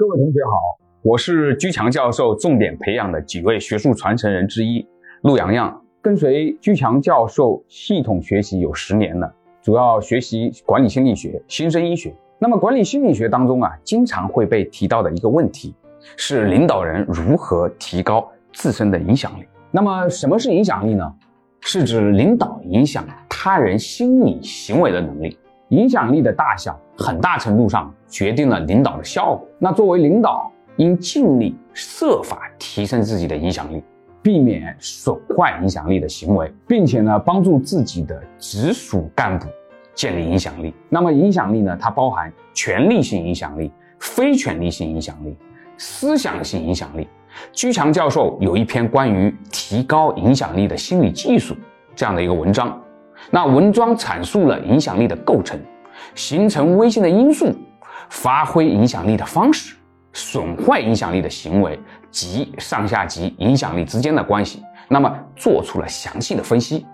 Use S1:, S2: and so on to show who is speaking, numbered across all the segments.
S1: 各位同学好，我是居强教授重点培养的几位学术传承人之一陆洋洋，跟随居强教授系统学习有十年了，主要学习管理心理学、新生医学。那么管理心理学当中啊，经常会被提到的一个问题是领导人如何提高自身的影响力。那么什么是影响力呢？是指领导影响他人心理行为的能力。影响力的大小，很大程度上决定了领导的效果。那作为领导，应尽力设法提升自己的影响力，避免损坏影响力的行为，并且呢，帮助自己的直属干部建立影响力。那么，影响力呢，它包含权力性影响力、非权力性影响力、思想性影响力。居强教授有一篇关于提高影响力的心理技术这样的一个文章。那文章阐述了影响力的构成、形成威信的因素、发挥影响力的方式、损坏影响力的行为及上下级影响力之间的关系，那么做出了详细的分析。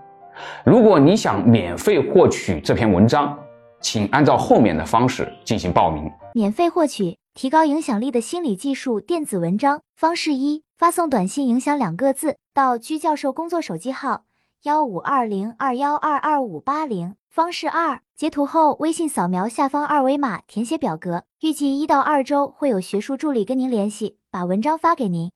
S1: 如果你想免费获取这篇文章，请按照后面的方式进行报名。
S2: 免费获取提高影响力的心理技术电子文章方式一：发送短信“影响”两个字到居教授工作手机号。幺五二零二幺二二五八零方式二，截图后微信扫描下方二维码填写表格，预计一到二周会有学术助理跟您联系，把文章发给您。